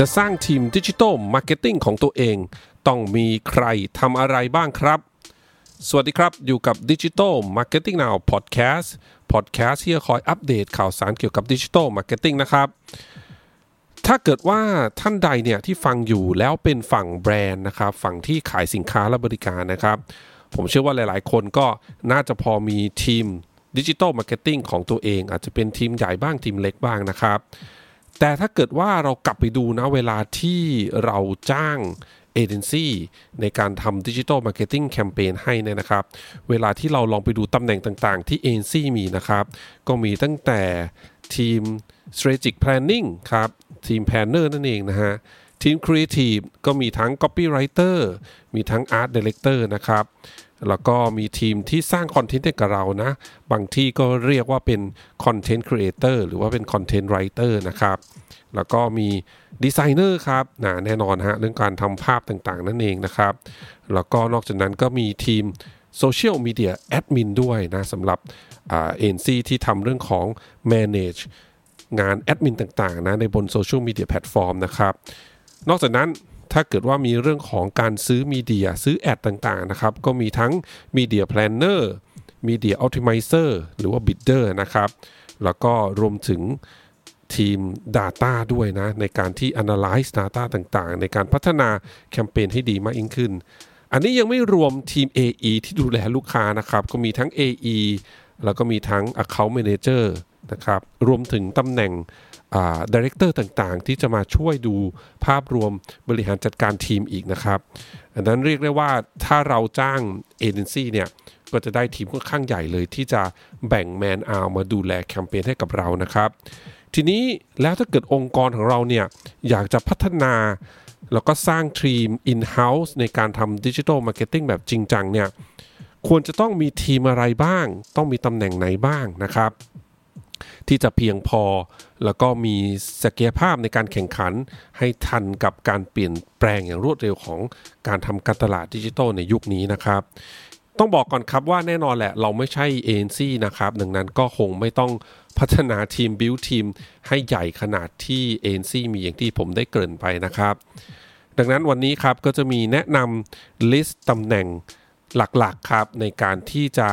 จะสร้างทีม digital marketing ของตัวเอง ต้องมีใครทำอะไรบ้างครับ สวัสดีครับอยู่กับ Digital Marketing Now Podcast Podcast ที่จะคอยอัปเดตข่าวสารเกี่ยวกับ digital marketing นะครับ ถ้าเกิดว่าท่านใดเนี่ยที่ฟังอยู่แล้วเป็นฝั่งแบรนด์นะครับ ฝั่งที่ขายสินค้าและบริการนะครับ ผมเชื่อว่าหลายๆ คนก็น่าจะพอมีทีม digital marketing ของตัวเอง อาจจะเป็นทีมใหญ่บ้างทีมเล็กบ้างนะครับ แต่ถ้าเกิดว่าเรากลับไปดูนะเวลาที่เราจ้างเอเจนซี่ในการทำ digital marketing แคมเปญให้เนี่ยนะครับ เวลาที่เราลองไปดูตำแหน่งต่างๆ ที่เอเจนซี่มีนะครับ ก็มีตั้งแต่ทีม strategic planning ครับ ทีม planner นั่นเองนะฮะ ทีม creative ก็มีทั้ง copywriter มีทั้ง art director นะครับ แล้วก็มีทีมที่สร้างคอนเทนต์ให้กับเรานะ บางที่ก็เรียกว่าเป็น content creator หรือว่าเป็น content writer นะครับ แล้วก็มีดีไซเนอร์ครับนะแน่นอนฮะเรื่องการทำภาพต่างๆ นั่นเองนะครับ แล้วก็นอกจากนั้นก็มีทีม social media admin ด้วยนะสำหรับเอเจนซี่ที่ทำเรื่องของ manage งานแอดมินต่างๆนะในบนโซเชียลมีเดียแพลตฟอร์มนะครับ นอกจากนั้น ถ้าเกิดว่ามีเรื่องของการซื้อมีเดียซื้อ ad ต่างๆนะครับ ก็มีทั้ง Media Planner Media Optimizer หรือว่า Bidder นะครับ แล้วก็รวมถึงทีม Data ด้วยนะ ในการที่ Analyze Data ต่างๆ ในการพัฒนาแคมเปญให้ดีมากยิ่งขึ้น อันนี้ยังไม่รวมทีม AE ที่ดูแลลูกค้านะครับ ก็มีทั้ง AE แล้วก็มีทั้ง Account Manager นะครับ รวมถึงตำแหน่งดีเรคเตอร์ต่างๆ ที่จะมาช่วยดูภาพรวมบริหารจัดการทีมอีกนะครับอันนั้นเรียกได้ว่าถ้าเราจ้างเอเจนซี่เนี่ยก็จะได้ทีมค่อนข้างใหญ่เลย ที่จะแบ่ง man-hour มาดูแลแคมเปญให้กับเรานะครับ ทีนี้แล้วถ้าเกิดองค์กรของเราเนี่ยอยากจะพัฒนาแล้วก็สร้างทีม in-house ในการทำ digital marketing แบบจริงจังเนี่ยควรจะต้องมีทีมอะไรบ้าง ต้องมีตำแหน่งไหนบ้างนะครับ ที่จะเพียงพอ แล้วก็มีศักยภาพในการแข่งขัน ให้ทันกับการเปลี่ยนแปลงอย่างรวดเร็วของการทำการตลาดดิจิทัลในยุคนี้นะครับ ต้องบอกก่อนครับว่าแน่นอนแหละ เราไม่ใช่เอเจนซี่นะครับ ดังนั้นก็คงไม่ต้องพัฒนาทีมบิวทีมให้ใหญ่ขนาดที่เอเจนซี่มีอย่างที่ผมได้เกริ่นไปนะครับ ดังนั้นวันนี้ครับก็จะมีแนะนำ list ตำแหน่งหลักๆครับในการที่จะ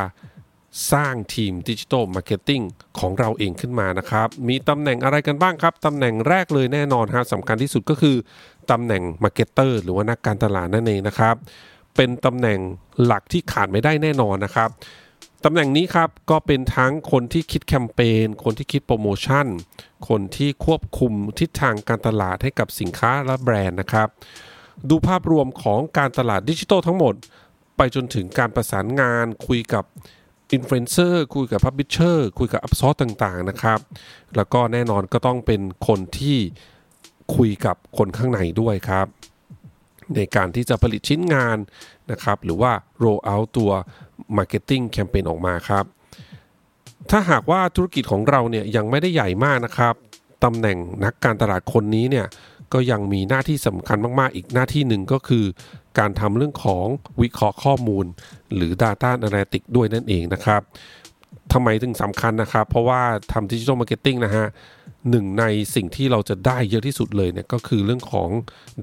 สร้างทีม digital marketing ของเราเองขึ้นมานะครับ มีตำแหน่งอะไรกันบ้างครับ ตำแหน่งแรกเลยแน่นอนฮะสำคัญที่สุดก็คือ ตำแหน่ง marketer หรือว่านักการตลาดนั่นเองนะครับ เป็นตำแหน่งหลักที่ขาดไม่ได้แน่นอนนะครับตำแหน่งนี้ครับก็เป็นทั้งคนที่คิดแคมเปญ คนที่คิดโปรโมชั่น คนที่ควบคุมทิศทางการตลาดให้กับสินค้าและแบรนด์นะครับ ดูภาพรวมของการตลาดดิจิทัลทั้งหมด ไปจนถึงการประสานงานคุยกับ อินฟลูเอนเซอร์คุยกับ publisher คุยกับ outsource่างๆนะครับ แล้วก็แน่นอนก็ต้องเป็นคนที่คุยกับคนข้างในด้วยครับ ในการที่จะผลิตชิ้นงานนะครับ หรือว่า roll out ตัว marketing campaign ออกมาครับ ถ้าหากว่าธุรกิจของเราเนี่ยยังไม่ได้ใหญ่มากนะครับตำแหน่งนักการตลาดคนนี้เนี่ยก็ยังมีหน้าที่สำคัญมากๆ อีกหน้าที่หนึ่งก็คือ การทำเรื่องของวิเคราะห์ข้อมูล หรือ Data Analytics ด้วยนั่นเองนะครับทำไมถึงสำคัญนะครับ เพราะว่าทำ digital marketing นะฮะหนึ่งในสิ่งที่เราจะได้เยอะที่สุดเลยเนี่ยก็คือเรื่องของ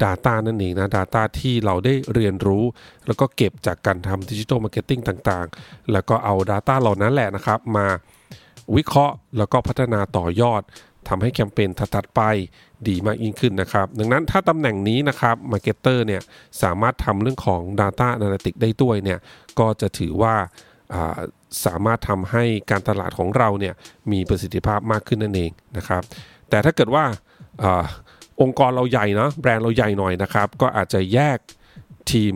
Data นั่นเองนะ Data ที่เราได้เรียนรู้ แล้วก็เก็บจากการทำ digital marketing ต่างๆ แล้วก็เอา Data เหล่านั้นแหละนะครับ มาวิเคราะห์แล้วก็พัฒนาต่อยอดทำให้แคมเปญถัดๆไป ดีมากยิ่งขึ้นนะครับ ดังนั้นถ้าตำแหน่งนี้นะครับ marketer เนี่ยสามารถทำเรื่องของ Data Analytics ได้ด้วยเนี่ยก็จะถือว่าสามารถทำให้การตลาดของเราเนี่ยมีประสิทธิภาพมากขึ้นนั่นเองนะครับ แต่ถ้าเกิดว่าองค์กรเราใหญ่เนาะแบรนด์เราใหญ่หน่อยนะครับ ก็อาจจะแยกทีม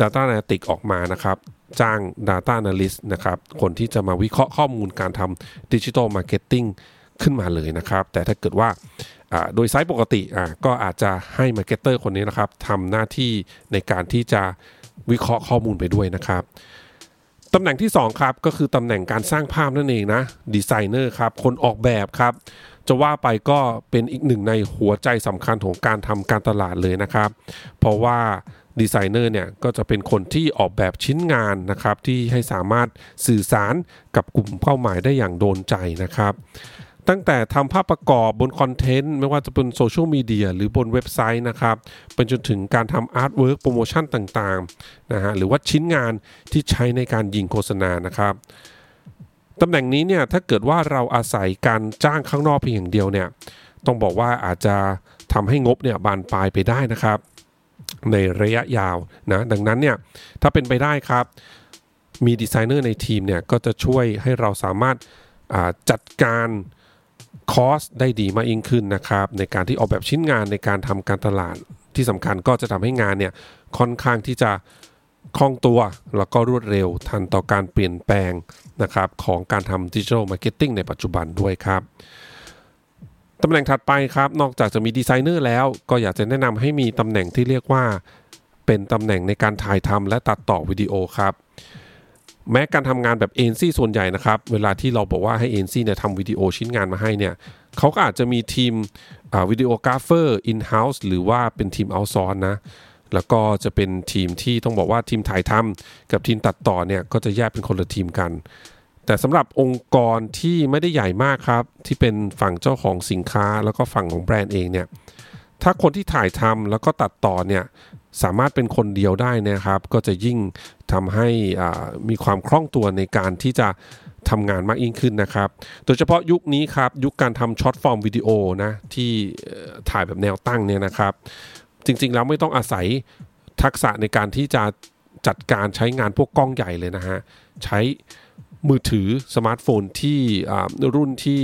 Data Analytics ออกมานะครับจ้าง Data Analyst นะครับ คนที่จะมาวิเคราะห์ข้อมูลการทำ Digital Marketing ขึ้นมาเลยนะครับ แต่ถ้าเกิดว่าโดยไซส์ปกติก็อาจจะให้ marketer คนนี้นะครับทำหน้าที่ในการที่จะวิเคราะห์ข้อมูลไปด้วยนะครับตำแหน่งที่ 2 ครับ ก็คือตำแหน่งการสร้างภาพนั่นเองนะดีไซเนอร์ครับ คนออกแบบครับ จะว่าไปก็เป็นอีกหนึ่งในหัวใจสำคัญของการทำการตลาดเลยนะครับ เพราะว่าดีไซเนอร์เนี่ยก็จะเป็นคนที่ออกแบบชิ้นงานนะครับ ที่ให้สามารถสื่อสารกับกลุ่มเป้าหมายได้อย่างโดนใจนะครับ ตั้งแต่ทำภาพประกอบบนคอนเทนต์ ไม่ว่าจะเป็นโซเชียลมีเดียหรือบนเว็บไซต์นะครับเป็นจนถึงการทำ artwork โปรโมชั่นต่างๆนะฮะหรือว่าชิ้นงานที่ใช้ในการยิงโฆษณานะครับตำแหน่งนี้เนี่ยถ้าเกิดว่าเราอาศัยการจ้างข้างนอกเพียงอย่างเดียวเนี่ยต้องบอกว่าอาจจะทำให้งบเนี่ยบานปลายไปได้นะครับ ในระยะยาวนะดังนั้นเนี่ยถ้าเป็นไปได้ครับ มีดีไซเนอร์ในทีมเนี่ยก็จะช่วยให้เราสามารถจัดการ cost ได้ดีมากยิ่งขึ้นนะครับ ในการที่ออกแบบชิ้นงานในการทำการตลาดที่สำคัญก็จะทำให้งานเนี่ยค่อนข้างที่จะคล่องตัวแล้วก็รวดเร็วทันต่อการเปลี่ยนแปลงนะครับของการทำ digital marketing ในปัจจุบันด้วยครับตำแหน่งถัดไปครับ นอกจากจะมีดีไซเนอร์แล้ว ก็อยากจะแนะนำให้มีตำแหน่งที่เรียกว่า เป็นตำแหน่งในการถ่ายทำและตัดต่อวิดีโอครับ แม้การทำงานแบบเอ็นซี่ส่วนใหญ่นะครับ เวลาที่เราบอกว่าให้เอ็นซี่เนี่ยทำวิดีโอชิ้นงานมาให้เนี่ยเขาก็อาจจะมีทีม videographer in-house หรือว่าเป็นทีมเอาซอนนะแล้วก็จะเป็นทีมที่ต้องบอกว่าทีมถ่ายทำกับทีมตัดต่อเนี่ยก็จะแยกเป็นคนละทีมกัน แต่สำหรับองค์กรที่ไม่ได้ใหญ่มากครับ ที่เป็นฝั่งเจ้าของสินค้า แล้วก็ฝั่งของแบรนด์เองเนี่ยถ้าคนที่ถ่ายทำแล้วก็ตัดต่อเนี่ยสามารถเป็นคนเดียวได้นะครับ ก็จะยิ่ง ทำให้มีความคล่องตัวในการที่จะทำงานมากยิ่งขึ้นนะครับ โดยเฉพาะยุคนี้ครับ ยุคการทำ short form video นะที่ถ่ายแบบแนวตั้งเนี่ยนะครับ จริงๆแล้วไม่ต้องอาศัยทักษะในการที่จะจัดการใช้งานพวกกล้องใหญ่เลยนะฮะ ใช้มือถือสมาร์ทโฟนที่รุ่นที่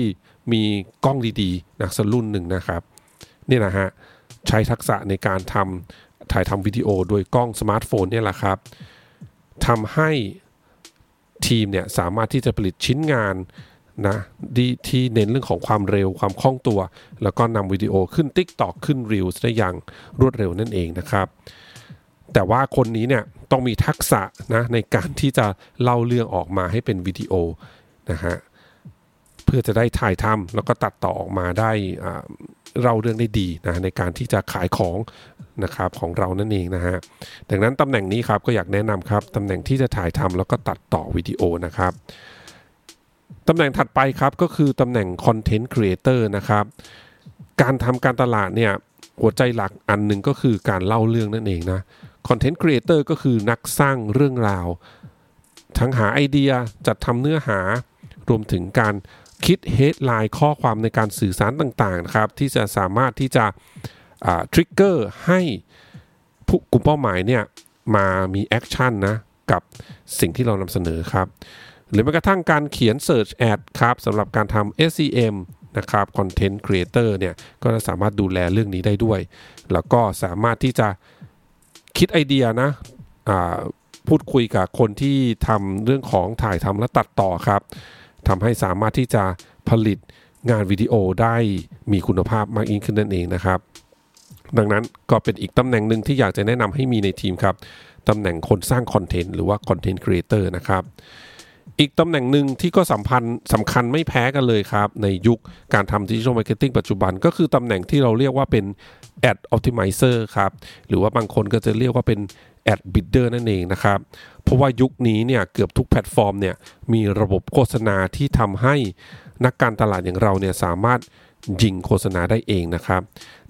มีกล้องดีๆนะสักรุ่นหนึ่งนะครับนี่นะฮะใช้ทักษะในการทำถ่ายทำวิดีโอโดยกล้องสมาร์ทโฟนเนี่ยแหละครับ ทำให้ทีมเนี่ยสามารถที่จะผลิตชิ้นงานนะที่เน้นเรื่องของความเร็วความคล่องตัว แล้วก็นำวิดีโอขึ้น t ิ k t o k ขึ้น Reels ได้อย่างรวดเร็วนั่นเองนะครับ แต่ว่าคนนี้เนี่ยต้องมีทักษะนะในการที่จะเล่าเรื่องออกมาให้เป็นวิดีโอนะฮะเพื่อจะได้ถ่ายทำแล้วก็ตัดต่อออกมาได้เล่าเรื่องได้ดีนะในการที่จะขายของ นะครับของเรานั่นเองนะฮะดังนั้นตำแหน่งนี้ครับก็อยากแนะนำครับตำแหน่งที่จะถ่ายทำแล้วก็ตัดต่อวิดีโอนะครับตำแหน่งถัดไปครับก็คือตำแหน่งคอนเทนต์ครีเอเตอร์นะครับการทำการตลาดเนี่ยหัวใจหลักอันหนึ่งก็คือการเล่าเรื่องนั่นเองนะcontent creator ก็คือนักสร้างเรื่องราว ทั้งหาไอเดียจัดทำเนื้อหารวมถึงการคิด headline ข้อความในการสื่อสารต่างๆนะครับที่จะสามารถที่จะ trigger ให้ผู้กลุ่มเป้าหมายเนี่ยมามี action นะกับสิ่งที่เรานำเสนอครับ หรือแม้กระทั่งการเขียน Search Ad ครับสำหรับการทำ SEM นะครับ Content Creator เนี่ยก็จะสามารถดูแลเรื่องนี้ได้ด้วย แล้วก็สามารถที่จะคิดไอเดียนะพูดคุยกับคนที่ทำเรื่องของถ่ายทำและตัดต่อครับทำให้สามารถที่จะผลิตงานวิดีโอได้มีคุณภาพมากยิ่งขึ้นนั่นเองนะครับ ดังนั้นก็เป็นอีกตำแหน่งหนึ่งที่อยากจะแนะนำให้มีในทีมครับตำแหน่งคนสร้างคอนเทนต์หรือว่า content creator นะครับอีกตำแหน่งหนึ่งที่ก็สัมพันธ์สำคัญไม่แพ้กันเลยครับ ในยุคการทำ digital marketing ปัจจุบันก็คือตำแหน่งที่เราเรียกว่าเป็น Ad Optimizer ครับ หรือว่าบางคนก็จะเรียกว่าเป็น Ad Bidder นั่นเองนะครับ เพราะว่ายุคนี้เนี่ยเกือบทุกแพลตฟอร์มเนี่ยมีระบบโฆษณาที่ทำให้นักการตลาดอย่างเราเนี่ยสามารถยิงโฆษณาได้เองนะครับ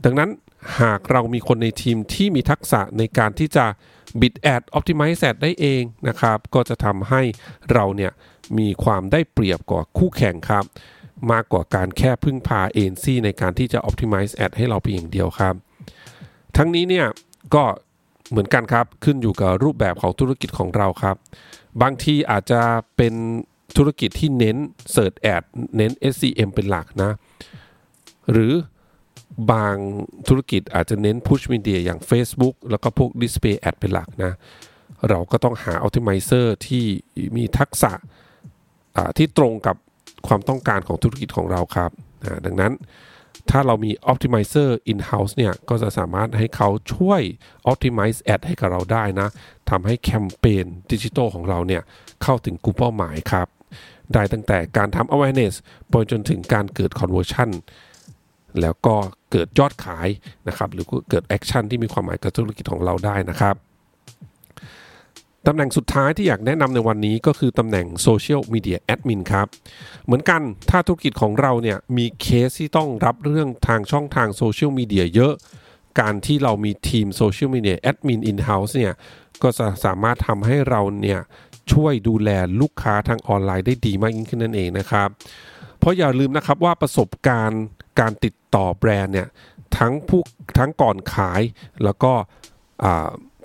ดังนั้น หากเรามีคนในทีมที่มีทักษะในการที่จะบิดแอดออ t ติไมซ์แอดได้เองนะครับ ก็จะทำให้เราเนี่ยมีความได้เปรียบกว่าคู่แข่งครับ มากกว่าการแค่พึ่งพาเอนซี่ในการที่จะ Optimize Ad ให้เราเพียงเดียวครับ ทั้งนี้เนี่ยก็เหมือนกันครับขึ้นอยู่กับรูปแบบของธุรกิจของเราครับ บางทีอาจจะเป็นธุรกิจที่เน้น Search Ad เน้น SCM เป็นหลักนะ หรือ บางธุรกิจอาจจะเน้น Push Media อย่าง Facebook แล้วก็พวก Display Ad เป็นหลักนะ เราก็ต้องหา Optimizer ที่มีทักษะที่ตรงกับความต้องการของธุรกิจของเราครับดังนั้นถ้าเรามี Optimizer in-house เนี่ย ก็จะสามารถให้เขาช่วย Optimize Ad ให้กับเราได้นะทำให้แคมเปญดิจิทัลของเราเนี่ย เข้าถึงกลุ่มเป้าหมายครับ ได้ตั้งแต่การทำ awareness ไปจนถึงการเกิด conversion แล้วก็เกิดยอดขายนะครับหรือเกิด action ที่มีความหมายกับธุรกิจของเราได้นะครับตำแหน่งสุดท้ายที่อยากแนะนำในวันนี้ก็คือตำแหน่ง Social Media Admin ครับ เหมือนกันถ้าธุรกิจของเราเนี่ยมีเคสที่ต้องรับเรื่องทางช่องทางโซเชียลมีเดียเยอะ การที่เรามีทีม social media admin in-house เนี่ยก็จะสามารถทำให้เราเนี่ยช่วยดูแลลูกค้าทางออนไลน์ได้ดีมากยิ่งขึ้นนั่นเองนะครับ เพราะอย่าลืมนะครับว่าประสบการณ์ การติดต่อแบรนด์เนี่ยทั้งผู้ทั้งก่อนขายแล้วก็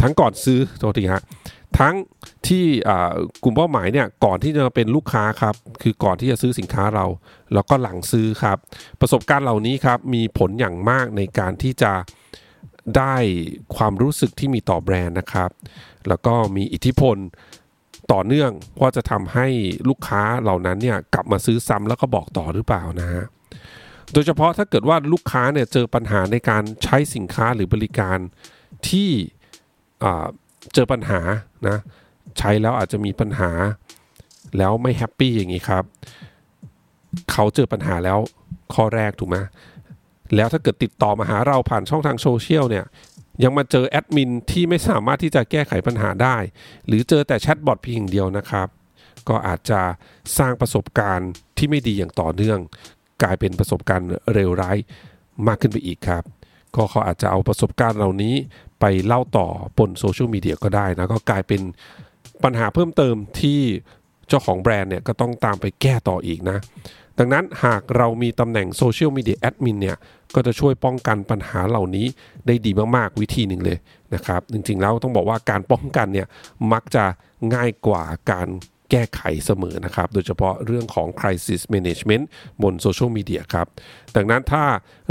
ทั้งก่อนซื้อโทษทีฮะทั้งที่กลุ่มเป้าหมายเนี่ยก่อนที่จะเป็นลูกค้าครับคือก่อนที่จะซื้อสินค้าเรา แล้วก็หลังซื้อครับ ประสบการณ์เหล่านี้ครับมีผลอย่างมากในการที่จะได้ความรู้สึกที่มีต่อแบรนด์นะครับ แล้วก็มีอิทธิพลต่อเนื่องว่าจะทำให้ลูกค้าเหล่านั้นเนี่ยกลับมาซื้อซ้ำแล้วก็บอกต่อหรือเปล่านะฮะ โดยเฉพาะถ้าเกิดว่าลูกค้าเนี่ยเจอปัญหาในการใช้สินค้าหรือบริการที่เจอปัญหานะใช้แล้วอาจจะมีปัญหาแล้วไม่ happy อย่างนี้ครับ เขาเจอปัญหาแล้วข้อแรกถูกไหมแล้วถ้าเกิดติดต่อมาหาเราผ่านช่องทางโซเชียลเนี่ยยังมาเจอแอดมินที่ไม่สามารถที่จะแก้ไขปัญหาได้ หรือเจอแต่แชทบอทเพียงเดียวนะครับ ก็อาจจะสร้างประสบการณ์ที่ไม่ดีอย่างต่อเนื่อง กลายเป็นประสบการณ์เลวร้ายมากขึ้นไปอีกครับ ก็เขาอาจจะเอาประสบการณ์เหล่านี้ไปเล่าต่อบนโซเชียลมีเดียก็ได้นะก็กลายเป็นปัญหาเพิ่มเติมที่เจ้าของแบรนด์เนี่ยก็ต้องตามไปแก้ต่ออีกนะ ดังนั้นหากเรามีตำแหน่ง social media admin เนี่ยก็จะช่วยป้องกันปัญหาเหล่านี้ได้ดีมากๆวิธีหนึ่งเลยนะครับ จริงๆแล้วต้องบอกว่าการป้องกันเนี่ยมักจะง่ายกว่าการ แก้ไขเสมอนะครับ โดยเฉพาะเรื่องของ crisis management บนโซเชียลมีเดียครับ ดังนั้นถ้า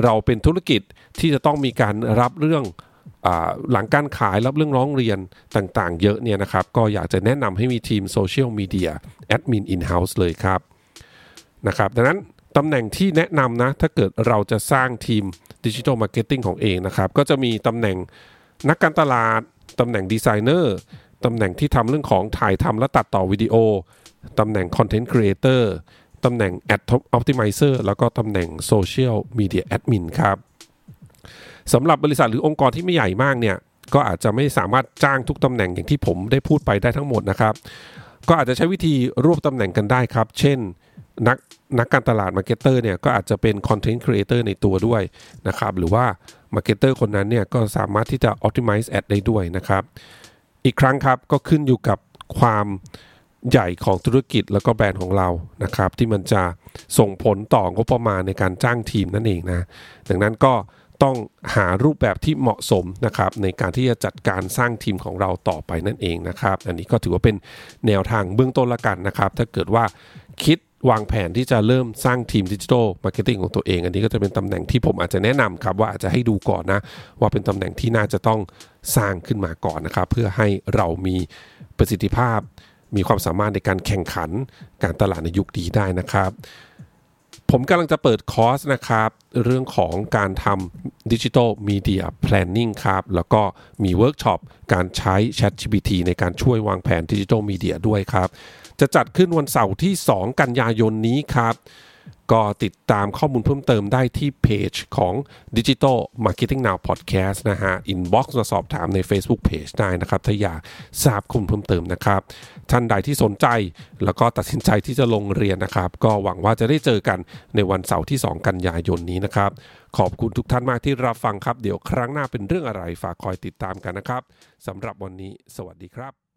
เราเป็นธุรกิจที่จะต้องมีการรับเรื่องหลังการขายรับเรื่องร้องเรียนต่างๆ เยอะเนี่ยนะครับ ก็อยากจะแนะนำให้มีทีม social media admin in-house เลยครับนะครับดังนั้นตำแหน่งที่แนะนำนะ ถ้าเกิดเราจะสร้างทีม digital marketing ของเองนะครับ ก็จะมีตำแหน่งนักการตลาดตำแหน่งดีไซเนอร์ ตำแหน่งที่ทำเรื่องของถ่ายทำและตัดต่อวิดีโอ ตำแหน่งคอนเทนต์ครีเอเตอร์ตำแหน่งแอดออ p ติมิเซอร์แล้วก็ตำแหน่งโซเชียลมีเดียแอดมินครับสำหรับบริษัทหรือองค์กรที่ไม่ใหญ่มากเนี่ย ก็อาจจะไม่สามารถจ้างทุกตำแหน่งอย่างที่ผมได้พูดไปได้ทั้งหมดนะครับ ก็อาจจะใช้วิธีรวบตำแหน่งกันได้ครับ เช่นนักนักการตลาด marketer เนี่ยก็อาจจะเป็น content creator ในตัวด้วยนะครับ หรือว่า marketer คนนั้นเนี่ยก็สามารถที่จะ optimize ad ได้ด้วยนะครับ อีกครั้งครับก็ขึ้นอยู่กับความใหญ่ของธุรกิจแล้วก็แบรนด์ของเรานะครับ ที่มันจะส่งผลต่องบประมาณในการจ้างทีมนั่นเองนะ ดังนั้นก็ต้องหารูปแบบที่เหมาะสมนะครับในการที่จะจัดการสร้างทีมของเราต่อไปนั่นเองนะครับ อันนี้ก็ถือว่าเป็นแนวทางเบื้องต้นละกันนะครับ ถ้าเกิดว่าคิดวางแผนที่จะเริ่มสร้างทีม digital marketing ของตัวเอง อันนี้ก็จะเป็นตำแหน่งที่ผมอาจจะแนะนำครับว่าอาจจะให้ดูก่อนนะ ว่าเป็นตำแหน่งที่น่าจะต้อง สร้างขึ้นมาก่อนนะครับ เพื่อให้เรามีประสิทธิภาพ มีความสามารถในการแข่งขันการตลาดในยุคนี้ได้นะครับ ผมกำลังจะเปิดคอร์สนะครับ เรื่องของการทำ digital media planning ครับ แล้วก็มีเวิร์กช็อปการใช้ ChatGPT ในการช่วยวางแผน digital media ด้วยครับ จะจัดขึ้นวันเสาร์ที่ 2 กันยายนนี้ครับ ก็ติดตามข้อมูลเพิ่มเติมได้ที่เพจของ Digital Marketing Now Podcast นะฮะ inbox มาสอบถามใน Facebook Page ได้นะครับ ถ้าอยากทราบข้อมูลเพิ่มเติมนะครับ ท่านใดที่สนใจแล้วก็ตัดสินใจที่จะลงเรียนนะครับ ก็หวังว่าจะได้เจอกันในวันเสาร์ที่ 2 กันยายนนี้นะครับ ขอบคุณทุกท่านมากที่รับฟังครับ เดี๋ยวครั้งหน้าเป็นเรื่องอะไรฝากคอยติดตามกันนะครับสำหรับวันนี้ สวัสดีครับ